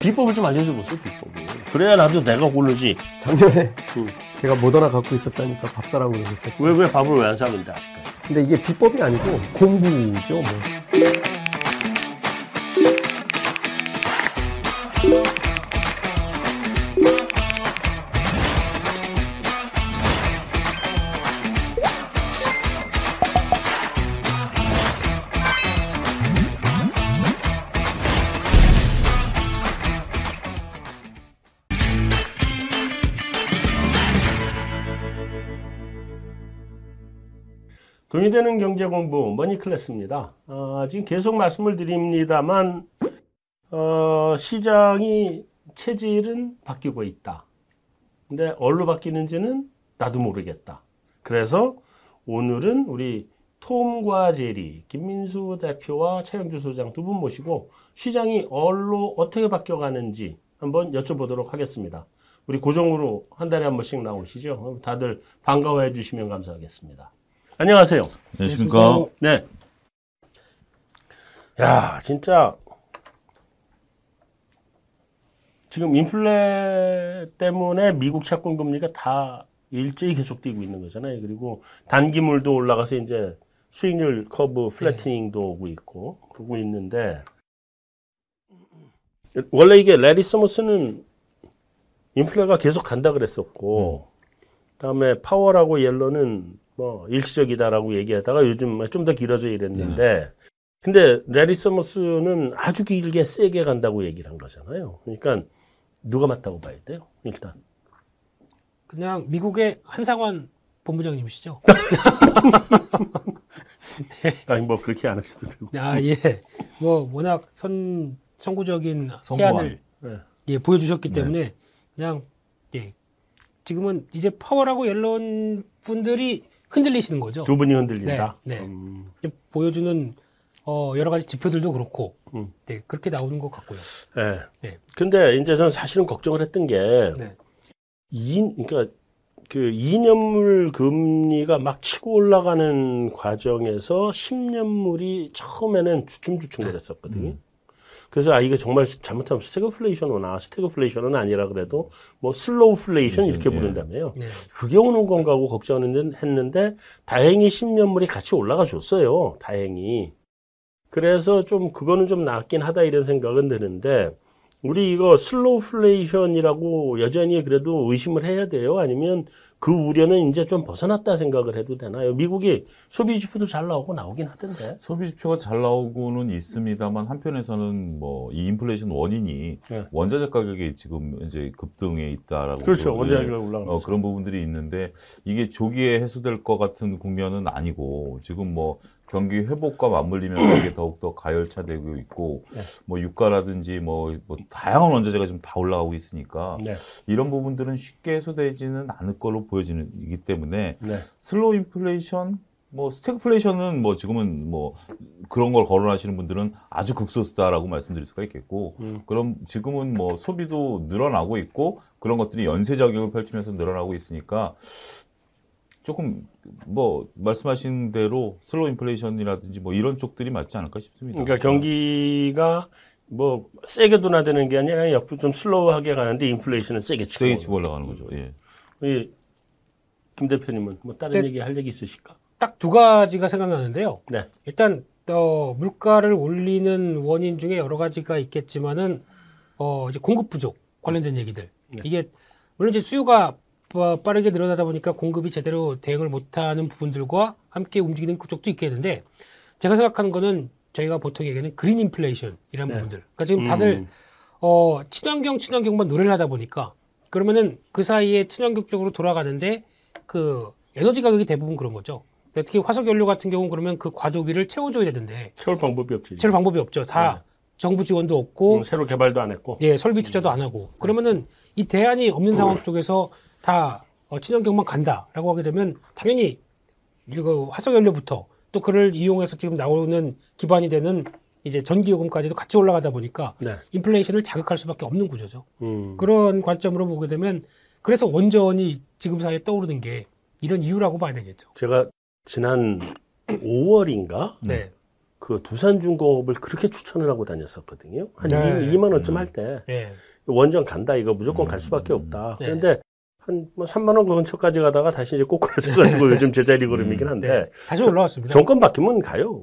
비법을 좀 알려줘 보세요, 비법을. 그래야 나도 내가 고르지. 작년에 응. 제가 모더나 갖고 있었다니까 밥 사라고 그러셨었죠. 왜, 왜 밥을 왜 안 사는데, 아직까지. 근데 이게 비법이 아니고 공부죠, 뭐. 돈이 되는 경제 공부 머니 클래스입니다. 어, 지금 계속 말씀을 드립니다만 어, 시장이 체질은 바뀌고 있다. 근데 어디로 바뀌는지는 나도 모르겠다. 그래서 오늘은 우리 톰과 제리, 김민수 대표와 최영주 소장 두 분 모시고 시장이 어디로 어떻게 바뀌어가는지 한번 여쭤보도록 하겠습니다. 우리 고정으로 한 달에 한 번씩 나오시죠. 다들 반가워해 주시면 감사하겠습니다. 안녕하세요. 안녕하십니까. 네. 야, 진짜 지금 인플레 때문에 미국 채권 금리가 다 일제히 계속 뛰고 있는 거잖아요. 그리고 단기물도 올라가서 이제 수익률 커브 flattening도 오고 있고 그러고 있는데 원래 이게 래리 서머스는 인플레가 계속 간다 그랬었고 그다음에 파월하고 옐러는 뭐 일시적이다라고 얘기하다가 요즘 좀 더 길어져 이랬는데 근데 레리 서머스는 아주 길게 세게 간다고 얘기를 한 거잖아요. 그러니까 누가 맞다고 봐야 돼요? 일단 그냥 미국의 한상환 본부장님이시죠? 아니 뭐 그렇게 안 하셔도 되고 아 예. 뭐 워낙 선 선구적인. 해안을 네. 예, 보여주셨기 때문에 그냥 예. 지금은 이제 파월하고 옐런 분들이 흔들리시는 거죠. 두 분이 흔들린다. 네, 네. 음, 보여주는 어, 여러 가지 지표들도 그렇고 음. 네, 그렇게 나오는 것 같고요. 네. 네. 근데 이제 저는 사실은 걱정을 했던 게 네. 이, 그러니까 그 2년물 금리가 막 치고 올라가는 과정에서 10년물이 처음에는 주춤주춤 그랬었거든요. 그래서 아 이게 정말 잘못하면 스태그플레이션 오나 스태그플레이션은 아니라 그래도 뭐 slowflation 이렇게 예. 부른다며요. 네. 그게 오는 건가 하고 걱정했는데 했는데 다행히 10년물이 같이 올라가 줬어요. 다행히. 그래서 좀 그거는 좀 낫긴 하다 이런 생각은 드는데 우리 이거 slowflation이라고 여전히 그래도 의심을 해야 돼요. 아니면 그 우려는 이제 좀 벗어났다 생각을 해도 되나요? 미국이 소비 지표도 잘 나오고 나오긴 하던데. 소비 지표가 잘 나오고는 있습니다만 한편에서는 뭐 이 인플레이션 원인이 네. 원자재 가격이 지금 이제 급등해 있다라고 그렇죠. 또, 원자재가 예, 올라가는 어, 그런 부분들이 있는데 이게 조기에 해소될 것 같은 국면은 아니고 지금 뭐 경기 회복과 맞물리면서 이게 더욱더 가열차되고 있고 네. 뭐 유가라든지 뭐, 뭐 다양한 원자재가 지금 다 올라가고 있으니까 네. 이런 부분들은 쉽게 해소되지는 않을 걸로 보여지는 이기 때문에 네. slow 인플레이션, 뭐 스태그플레이션은 뭐 지금은 뭐 그런 걸 거론하시는 분들은 아주 극소수다라고 말씀드릴 수가 있겠고 음. 그럼 지금은 뭐 소비도 늘어나고 있고 그런 것들이 연쇄 작용을 펼치면서 늘어나고 있으니까 조금 뭐 말씀하신 대로 slow 인플레이션이라든지 뭐 이런 쪽들이 맞지 않을까 싶습니다. 그러니까 경기가 뭐 세게 둔화되는 게 아니라 옆으로 좀 slow하게 가는데 인플레이션은 세게 치고. 세게 치고 올라가는 거죠. 예. 이, 김 대표님은 뭐 다른 네. 얘기 할 얘기 있으실까? 딱 두 가지가 생각나는데요. 네. 일단 어, 물가를 올리는 원인 중에 여러 가지가 있겠지만은 어, 이제 공급 부족 관련된 얘기들. 네. 이게 물론 이제 수요가 빠- 빠르게 늘어나다 보니까 공급이 제대로 대응을 못하는 부분들과 함께 움직이는 그쪽도 있겠는데 제가 생각하는 거는 저희가 보통 얘기하는 그린 인플레이션이라는 네. 부분들. 그러니까 지금 다들 음, 어, 친환경, 친환경만 노래를 하다 보니까 그러면은 그 사이에 친환경 쪽으로 돌아가는데 그 에너지 가격이 대부분 그런 거죠. 특히 화석 연료 같은 경우는 그러면 그 과도기를 채워줘야 되는데 채울 방법이 없지. 채울 방법이 없죠. 다 정부 지원도 없고 음, 새로 개발도 안 했고. 예, 설비 투자도 안 하고 그러면은 이 대안이 없는 상황 쪽에서 다 어, 친환경만 간다라고 하게 되면 당연히 이거 화석 연료부터 또 그를 이용해서 지금 나오는 기반이 되는 이제 전기 요금까지도 같이 올라가다 보니까 네. 인플레이션을 자극할 수밖에 없는 구조죠. 음. 그런 관점으로 보게 되면 그래서 원전이 지금 사이에 떠오르는 게 이런 이유라고 봐야 되겠죠. 제가 지난 5월인가 네. 그 두산중공업을 그렇게 추천을 하고 다녔었거든요. 한 네. 2, 만 원쯤 할때 예. 원전 간다 이거 무조건 갈 수밖에 없다. 그런데 한뭐 3만 원 근처까지 가다가 다시 이제 꼬꾸라져가지고 요즘 제자리 걸음이긴 한데 네. 다시 올라왔습니다. 정권 바뀌면 가요.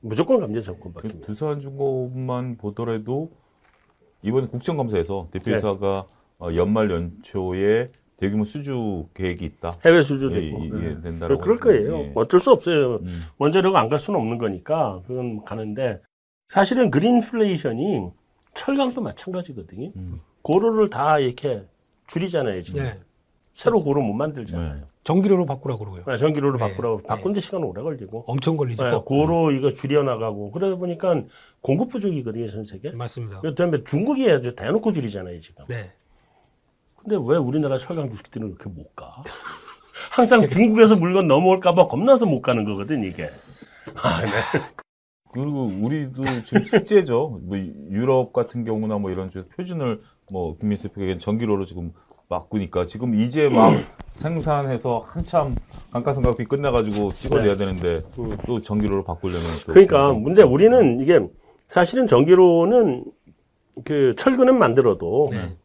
무조건 갑니다 정권 그 바뀌면. 두산 중공업만 보더라도 이번 국정감사에서 대표이사가 네. 어, 연말 연초에 대규모 수주 계획이 있다. 해외 수주도 예, 있고. 예, 예. 예, 된다라고 그럴 거예요. 예. 어쩔 수 없어요. 음. 원자료가 안갈 수는 없는 거니까 그건 가는데 사실은 그린플레이션이 철강도 마찬가지거든요. 음. 고로를 다 이렇게 줄이잖아요 지금. 네. 새로 고로 못 만들잖아요. 네. 전기료로 바꾸라고 그러고요. 네, 전기료를 네. 바꾸라고 네. 바꾼데 시간 오래 걸리고. 엄청 걸리죠. 네, 고로 이거 줄여나가고 그러다 보니까 공급 부족이거든요 전 세계. 맞습니다. 그다음에 중국이 아주 대놓고 줄이잖아요 지금. 네. 근데 왜 우리나라 철강 주식들은 그렇게 못 가? 항상 중국에서 물건 넘어올까봐 겁나서 못 가는 거거든 이게. 아, 네. 그리고 우리도 지금 숙제죠. 뭐 유럽 같은 경우나 뭐 이런 쪽 표준을 뭐 김민수 대표에게 전기로로 지금 바꾸니까 지금 이제 막 생산해서 한참 감가상각비 끝나가지고 찍어내야 되는데 음. 또 전기로로 바꾸려면 또 그러니까 좀- 근데 우리는 이게 사실은 전기로는 그 철근은 만들어도 네.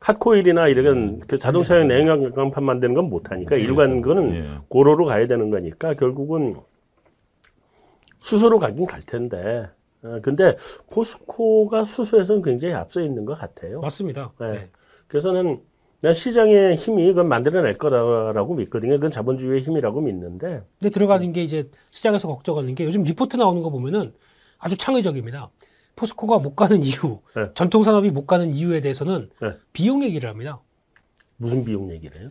핫코일이나 이런 그 자동차용 내연강판 만드는 건 못하니까 일반 거는 예. 고로로 가야 되는 거니까 결국은 수소로 가긴 갈 텐데. 어, 근데 포스코가 수소에서는 굉장히 앞서 있는 것 같아요. 맞습니다. 네. 네. 그래서는 난 시장의 힘이 그건 만들어낼 거라고 믿거든요. 그건 자본주의의 힘이라고 믿는데. 근데 들어가는 게 이제 시장에서 걱정하는 게 요즘 리포트 나오는 거 보면은 아주 창의적입니다. 포스코가 못 가는 이유, 네. 전통 산업이 못 가는 이유에 대해서는 네. 비용 얘기를 합니다. 무슨 비용 얘기를 해요?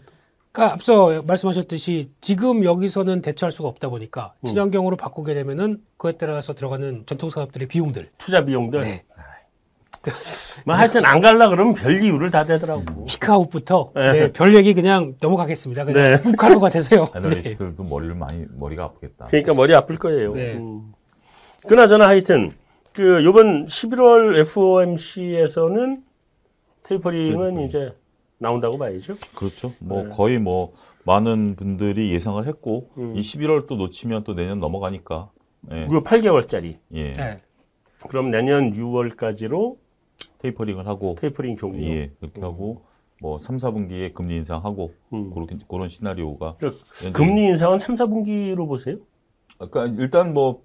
그러니까 앞서 말씀하셨듯이 지금 여기서는 대처할 수가 없다 보니까 음. 친환경으로 바꾸게 되면은 그에 따라서 들어가는 전통 산업들의 비용들. 투자 비용들. 네. 뭐 하여튼 안 갈라 그러면 별 이유를 다 대더라고. 피크아웃부터 네. 네, 별 얘기 그냥 넘어가겠습니다. 그냥 네. 묵하루가 되세요. 네. 애널리스트들도 머리를 많이 머리가 아프겠다. 그러니까 머리 아플 거예요. 네. 음. 그나저나 하여튼 그 요번 11월 FOMC에서는 테이퍼링은 테이퍼링. 이제 나온다고 봐야죠. 그렇죠. 뭐 네. 거의 뭐 많은 분들이 예상을 했고 음. 이 11월 또 놓치면 또 내년 넘어가니까. 예. 그리고 8개월짜리. 예. 네. 그럼 내년 6월까지로 테이퍼링을 하고 테이퍼링 종료. 예, 그렇게 하고 뭐 3, 4분기에 금리 인상하고 음. 그렇게 그런 시나리오가 그 연장이- 금리 인상은 3, 4분기로 보세요. 그러니까 일단 뭐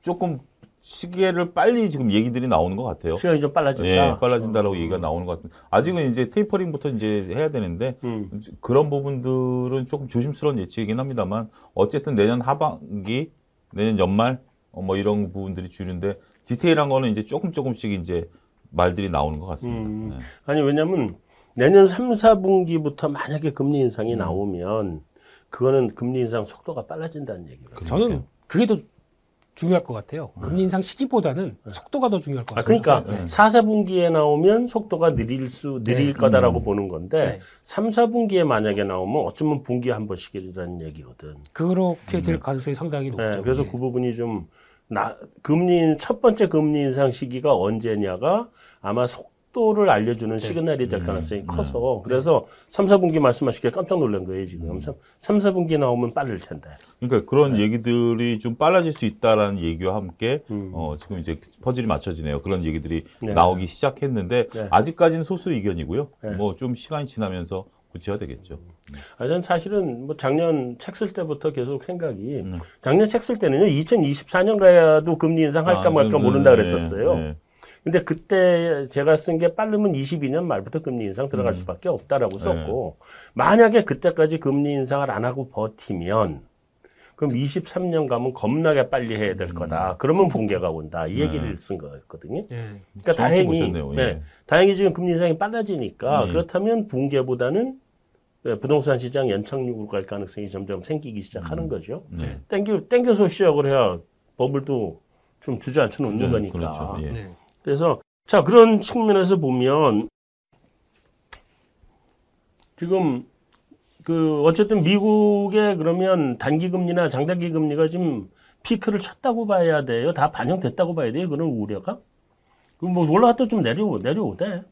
조금 시기를 빨리 지금 얘기들이 나오는 것 같아요. 시간이 좀 빨라졌다. 예, 빨라진다라고 얘기가 나오는 것 같은데 아직은 이제 테이퍼링부터 이제 해야 되는데 음. 그런 부분들은 조금 조심스러운 예측이긴 합니다만 어쨌든 내년 하반기, 내년 연말 어, 뭐 이런 부분들이 주류인데 디테일한 거는 이제 조금 조금씩 이제 말들이 나오는 것 같습니다. 음. 네. 아니 왜냐면 내년 3, 4분기부터 만약에 금리 음. 인상이 나오면 그거는 금리 인상 속도가 빨라진다는 얘기거든요. 저는 그게 더 중요할 것 같아요. 금리 인상 시기보다는 속도가 더 중요할 것 아, 같습니다. 그러니까 네. 4, 4분기에 나오면 속도가 느릴 수 느릴 네. 거다라고 음. 보는 건데 네. 3, 4분기에 만약에 나오면 어쩌면 분기에 한 번씩이라는 얘기거든. 그렇게 될 가능성이 상당히 높죠. 네, 그래서 예. 그 부분이 좀 나, 금리 첫 번째 금리 인상 시기가 언제냐가 아마 속도를 알려주는 네. 시그널이 될 음, 가능성이 네. 커서 그래서 3, 4분기 말씀하시기에 깜짝 놀란 거예요 지금. 3, 4분기 나오면 빠를 텐데. 그러니까 그런 얘기들이 좀 빨라질 수 있다라는 얘기와 함께 음. 어, 지금 이제 퍼즐이 맞춰지네요. 그런 얘기들이 네. 나오기 시작했는데 네. 아직까지는 소수 의견이고요. 네. 뭐좀 시간이 지나면서 구체화되겠죠. 아, 전 사실은 뭐 작년 책 쓸 때부터 계속 생각이 음. 작년 책 쓸 때는요 2024년 가야도 금리 인상 할까 아, 말까 네, 모른다 네, 그랬었어요. 네. 근데 그때 제가 쓴 게 빠르면 22년 말부터 금리 인상 들어갈 음. 수밖에 없다라고 네. 썼고 만약에 그때까지 금리 인상을 안 하고 버티면 그럼 23년 가면 겁나게 빨리 해야 될 거다. 그러면 붕괴가 온다. 이 음. 네. 얘기를 쓴 거였거든요. 예. 그러니까 다행히 보셨네요. 네, 예. 다행히 지금 금리 인상이 빨라지니까 네. 그렇다면 붕괴보다는 네, 부동산 시장 연착륙으로 갈 가능성이 점점 생기기 시작하는 거죠. 네. 땡겨 땡겨서 시작을 해야 버블도 좀 주저앉혀 놓는 주저- 거니까. 그렇죠. 예. 네. 그래서 자 그런 측면에서 보면 지금 그 어쨌든 미국의 그러면 단기 금리나 장단기 금리가 지금 피크를 쳤다고 봐야 돼요. 다 반영됐다고 봐야 돼요. 그런 우려가. 그럼 뭐 올라갔다 좀 내려 내려오대.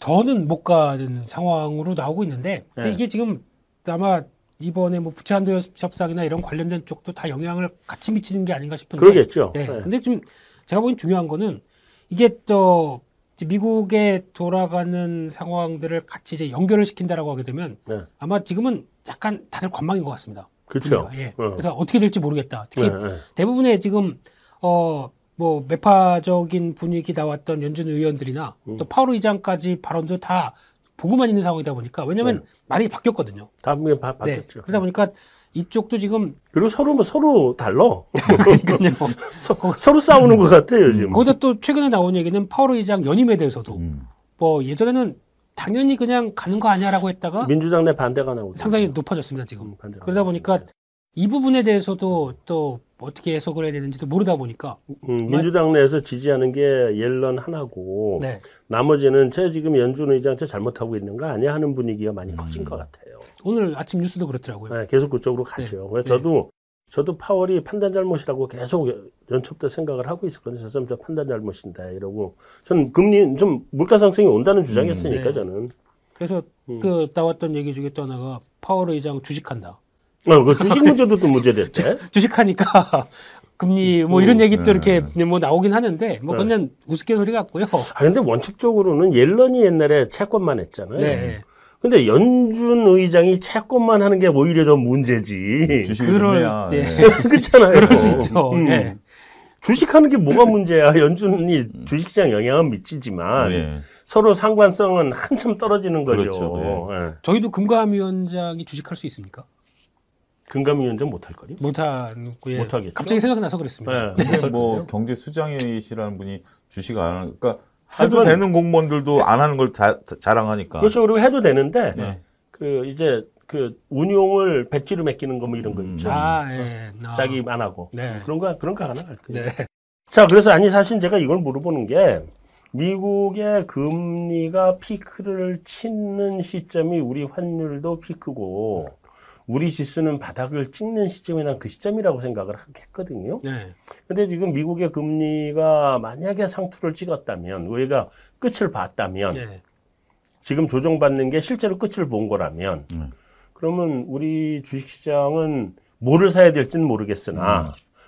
더는 못 가는 상황으로 나오고 있는데 근데 네. 이게 지금 아마 이번에 뭐 부채 한도 협상이나 이런 관련된 쪽도 다 영향을 같이 미치는 게 아닌가 싶은데. 그러겠죠. 네. 네. 근데 좀 제가 보기엔 중요한 거는 이게 또 미국에 돌아가는 상황들을 같이 이제 연결을 시킨다라고 하게 되면 네. 아마 지금은 약간 다들 관망인 것 같습니다. 그렇죠. 예. 어. 그래서 어떻게 될지 모르겠다. 특히 네, 네. 대부분의 지금 어 뭐 매파적인 분위기 나왔던 연준 의원들이나 음. 또 파월 의장까지 발언도 다 보고만 있는 상황이다 보니까 왜냐하면 말이 바뀌었거든요. 다음에 바, 네. 바뀌었죠. 그러다 보니까 이쪽도 지금 그리고 서로 뭐 서로 달라. 그러니까요. 서, 서로 싸우는 것 같아요 요즘. 거기다 또 최근에 나온 얘기는 파월 의장 연임에 대해서도 음. 뭐 예전에는 당연히 그냥 가는 거 아니야라고 했다가 민주당 내 반대가 나오고 상당히 높아졌습니다 지금. 음, 그러다 보니까. 이 부분에 대해서도 또 어떻게 해석을 해야 되는지도 모르다 보니까 음, 민주당 내에서 지지하는 게 옐런 하나고 네. 나머지는 쟤 지금 연준 의장 쟤 잘못하고 있는 거 아니야 하는 분위기가 많이 커진 음. 것 같아요. 오늘 아침 뉴스도 그렇더라고요. 네, 계속 그쪽으로 가죠. 그래서 네. 저도 저도 파월이 판단 잘못이라고 계속 연초 때 생각을 하고 있었거든요. 저 사람 저 판단 잘못인다 이러고 저는 금리 좀 물가 상승이 온다는 주장이었으니까 음, 네. 저는 그래서 음. 그 나왔던 얘기 중에 또 하나가 파월 의장 주식한다. 어, 그 주식 문제도 또 문제됐대. 주식하니까 금리 뭐 이런 음, 얘기 또 네. 이렇게 뭐 나오긴 하는데 뭐 네. 그냥 우스갯소리 같고요. 아 근데 원칙적으로는 옐런이 옛날에 채권만 했잖아요. 네. 근데 연준 의장이 채권만 하는 게 오히려 더 문제지. 주식을 그럴 해야 때. 네. 그렇잖아요. 그럴 수 있죠. 음. 네. 주식하는 게 뭐가 문제야? 연준이 주식시장 영향은 미치지만 네. 서로 상관성은 한참 떨어지는 거죠. 그렇죠, 예. 저희도 금감위원장이 주식할 수 있습니까? 금감위원장 못할 거요? 못하고요. 못하겠죠. 갑자기 생각이 나서 그랬습니다. 네. 근데 뭐 경제 수장이시라는 분이 주식 안 하는 그러니까 해도 하지만- 되는 공무원들도 안 하는 걸 자, 자랑하니까. 그렇죠. 그리고 해도 되는데 네. 그 이제 그 운용을 배지로 맡기는 거 뭐 이런 거 음. 있죠. 아, 예. 아. 자기 안 하고 네. 그런 거 그런 거 하나 할 거예요. 네. 자, 그래서 아니 사실 제가 이걸 물어보는 게 미국의 금리가 피크를 치는 시점이 우리 환율도 피크고 우리 지수는 바닥을 찍는 시점이 난 그 시점이라고 생각을 했거든요. 네. 근데 지금 미국의 금리가 만약에 상투를 찍었다면 우리가 끝을 봤다면 네. 지금 조정받는 게 실제로 끝을 본 거라면 음. 그러면 우리 주식시장은 뭐를 사야 될지는 모르겠으나 음.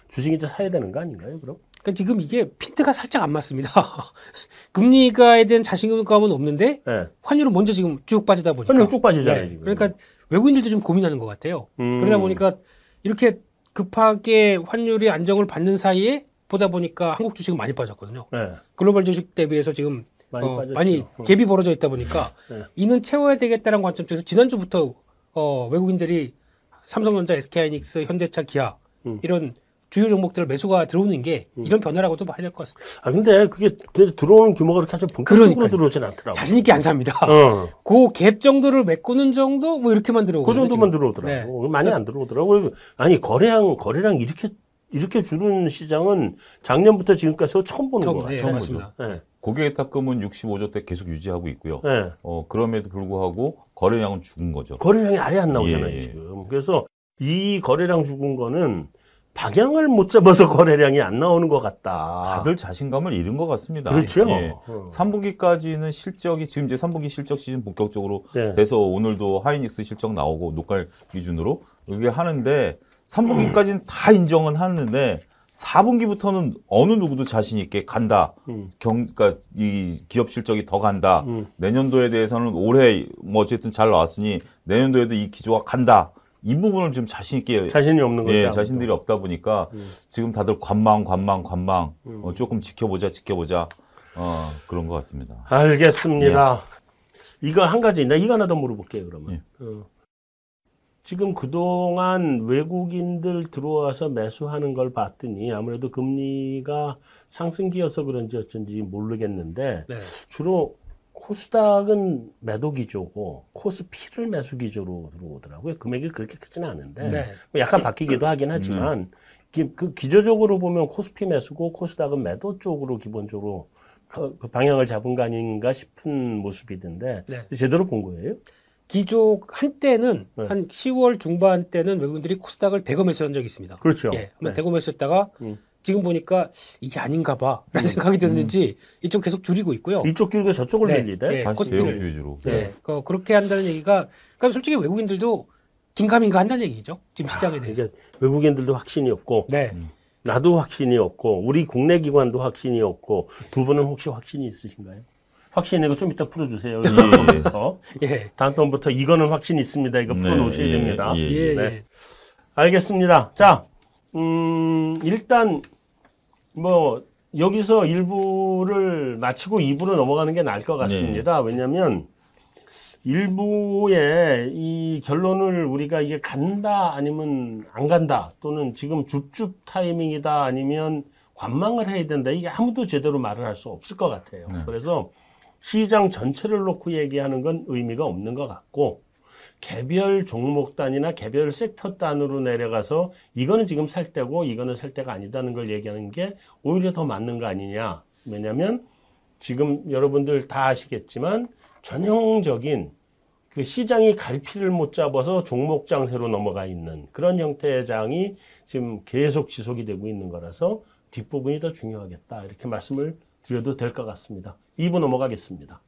주식 이제 사야 되는 거 아닌가요? 그럼? 그러니까 지금 이게 핀트가 살짝 안 맞습니다. 금리가에 대한 자신감은 없는데 네. 환율은 먼저 지금 쭉 빠지다 보니까. 환율 쭉 빠지잖아요. 네. 지금. 그러니까 외국인들도 좀 고민하는 것 같아요. 음. 그러다 보니까 이렇게 급하게 환율이 안정을 받는 사이에 보다 보니까 한국 주식은 많이 빠졌거든요. 네, 글로벌 주식 대비해서 지금 많이 어. 많이 어. 갭이 벌어져 있다 보니까 네. 이는 채워야 되겠다는 관점 쪽에서 지난주부터 어, 외국인들이 삼성전자, SK하이닉스, 현대차, 기아 음. 이런 주요 종목들 매수가 들어오는 게 이런 변화라고도 봐야 될 것 같습니다. 아 근데 그게 그 들어오는 규모가 그렇게 아주 본격적으로. 들어오진 않더라고. 자신 있게 안 삽니다. 어, 그갭 정도를 메꾸는 정도 뭐 이렇게만 들어오고 그 정도만 들어오더라고. 많이 안 들어오더라고. 아니 거래량 거래량 이렇게 이렇게 줄은 시장은 작년부터 지금까지 처음 보는 처음, 거 네, 같아요. 맞습니다. 네, 고객 탁금은 65조 대 계속 유지하고 있고요. 네. 어, 그럼에도 불구하고 거래량은 죽은 거죠. 거래량이 아예 안 나오잖아요 예, 예. 지금. 그래서 이 거래량 죽은 거는 방향을 못 잡아서 거래량이 안 나오는 것 같다. 다들 자신감을 잃은 것 같습니다. 그렇죠. 예. 어. 3분기까지는 실적이 지금 이제 3분기 실적 시즌 본격적으로 네. 돼서 오늘도 하이닉스 실적 나오고 녹갈 기준으로 이게 하는데 3분기까지는 다 인정은 하는데 4분기부터는 어느 누구도 자신 있게 간다. 음. 경, 그러니까 이 기업 실적이 더 간다. 음. 내년도에 대해서는 올해 뭐 어쨌든 잘 나왔으니 내년도에도 이 기조가 간다. 이 부분을 좀 자신 있게 자신이 없는 거죠. 예. 자신들이 없다 보니까 음. 지금 다들 관망, 관망, 관망 음. 어, 조금 지켜보자, 지켜보자 어, 그런 것 같습니다. 알겠습니다. 이거 한 가지, 나 이거 하나 더 물어볼게요, 그러면. 예. 어. 지금 그동안 외국인들 들어와서 매수하는 걸 봤더니 아무래도 금리가 상승기여서 그런지 어쩐지 모르겠는데 네. 주로 코스닥은 매도 기조고 코스피를 매수 기조로 들어오더라고요. 금액이 그렇게 크지는 않은데 네. 뭐 약간 바뀌기도 하긴 하지만 기, 그 기조적으로 보면 코스피 매수고 코스닥은 매도 쪽으로 기본적으로 그- 그 방향을 잡은 거 아닌가 싶은 모습이던데 네. 제대로 본 거예요? 기조 한때는 네. 한 10월 중반 때는 외국인들이 코스닥을 대거 매수한 적이 있습니다. 그렇죠. 예, 네. 대거 매수했다가 음. 지금 보니까 이게 아닌가 봐라는 생각이 드는지 이쪽 계속 줄이고 있고요. 이쪽 줄고 저쪽을 네, 밀리대. 네. 다시 코스피를. 대형주 위주로. 네, 그 그렇게 한다는 얘기가 그러니까 솔직히 외국인들도 긴가민가 한다는 얘기죠. 지금 시장에 대해서. 이제 외국인들도 확신이 없고 네. 나도 확신이 없고 우리 국내 기관도 확신이 없고 두 분은 혹시 확신이 있으신가요? 확신 이거 좀 이따 풀어주세요. 예. 어? 예. 다음 번부터 이거는 확신 있습니다. 이거 네, 풀어놓으셔야 예, 됩니다. 예, 예. 네. 예. 알겠습니다. 자, 음, 일단 뭐 여기서 1부를 마치고 2부로 넘어가는 게 나을 것 같습니다. 왜냐하면 일부의 이 결론을 우리가 이게 간다 아니면 안 간다 또는 지금 줍줍 타이밍이다 아니면 관망을 해야 된다 이게 아무도 제대로 말을 할 수 없을 것 같아요. 네. 그래서 시장 전체를 놓고 얘기하는 건 의미가 없는 것 같고 개별 종목 단위나 개별 섹터 단으로 내려가서 이거는 지금 살 때고 이거는 살 때가 아니다는 걸 얘기하는 게 오히려 더 맞는 거 아니냐. 왜냐하면 지금 여러분들 다 아시겠지만 전형적인 그 시장이 갈피를 못 잡아서 종목 장세로 넘어가 있는 그런 형태의 장이 지금 계속 지속이 되고 있는 거라서 뒷부분이 더 중요하겠다. 이렇게 말씀을 드려도 될 것 같습니다. 2부 넘어가겠습니다.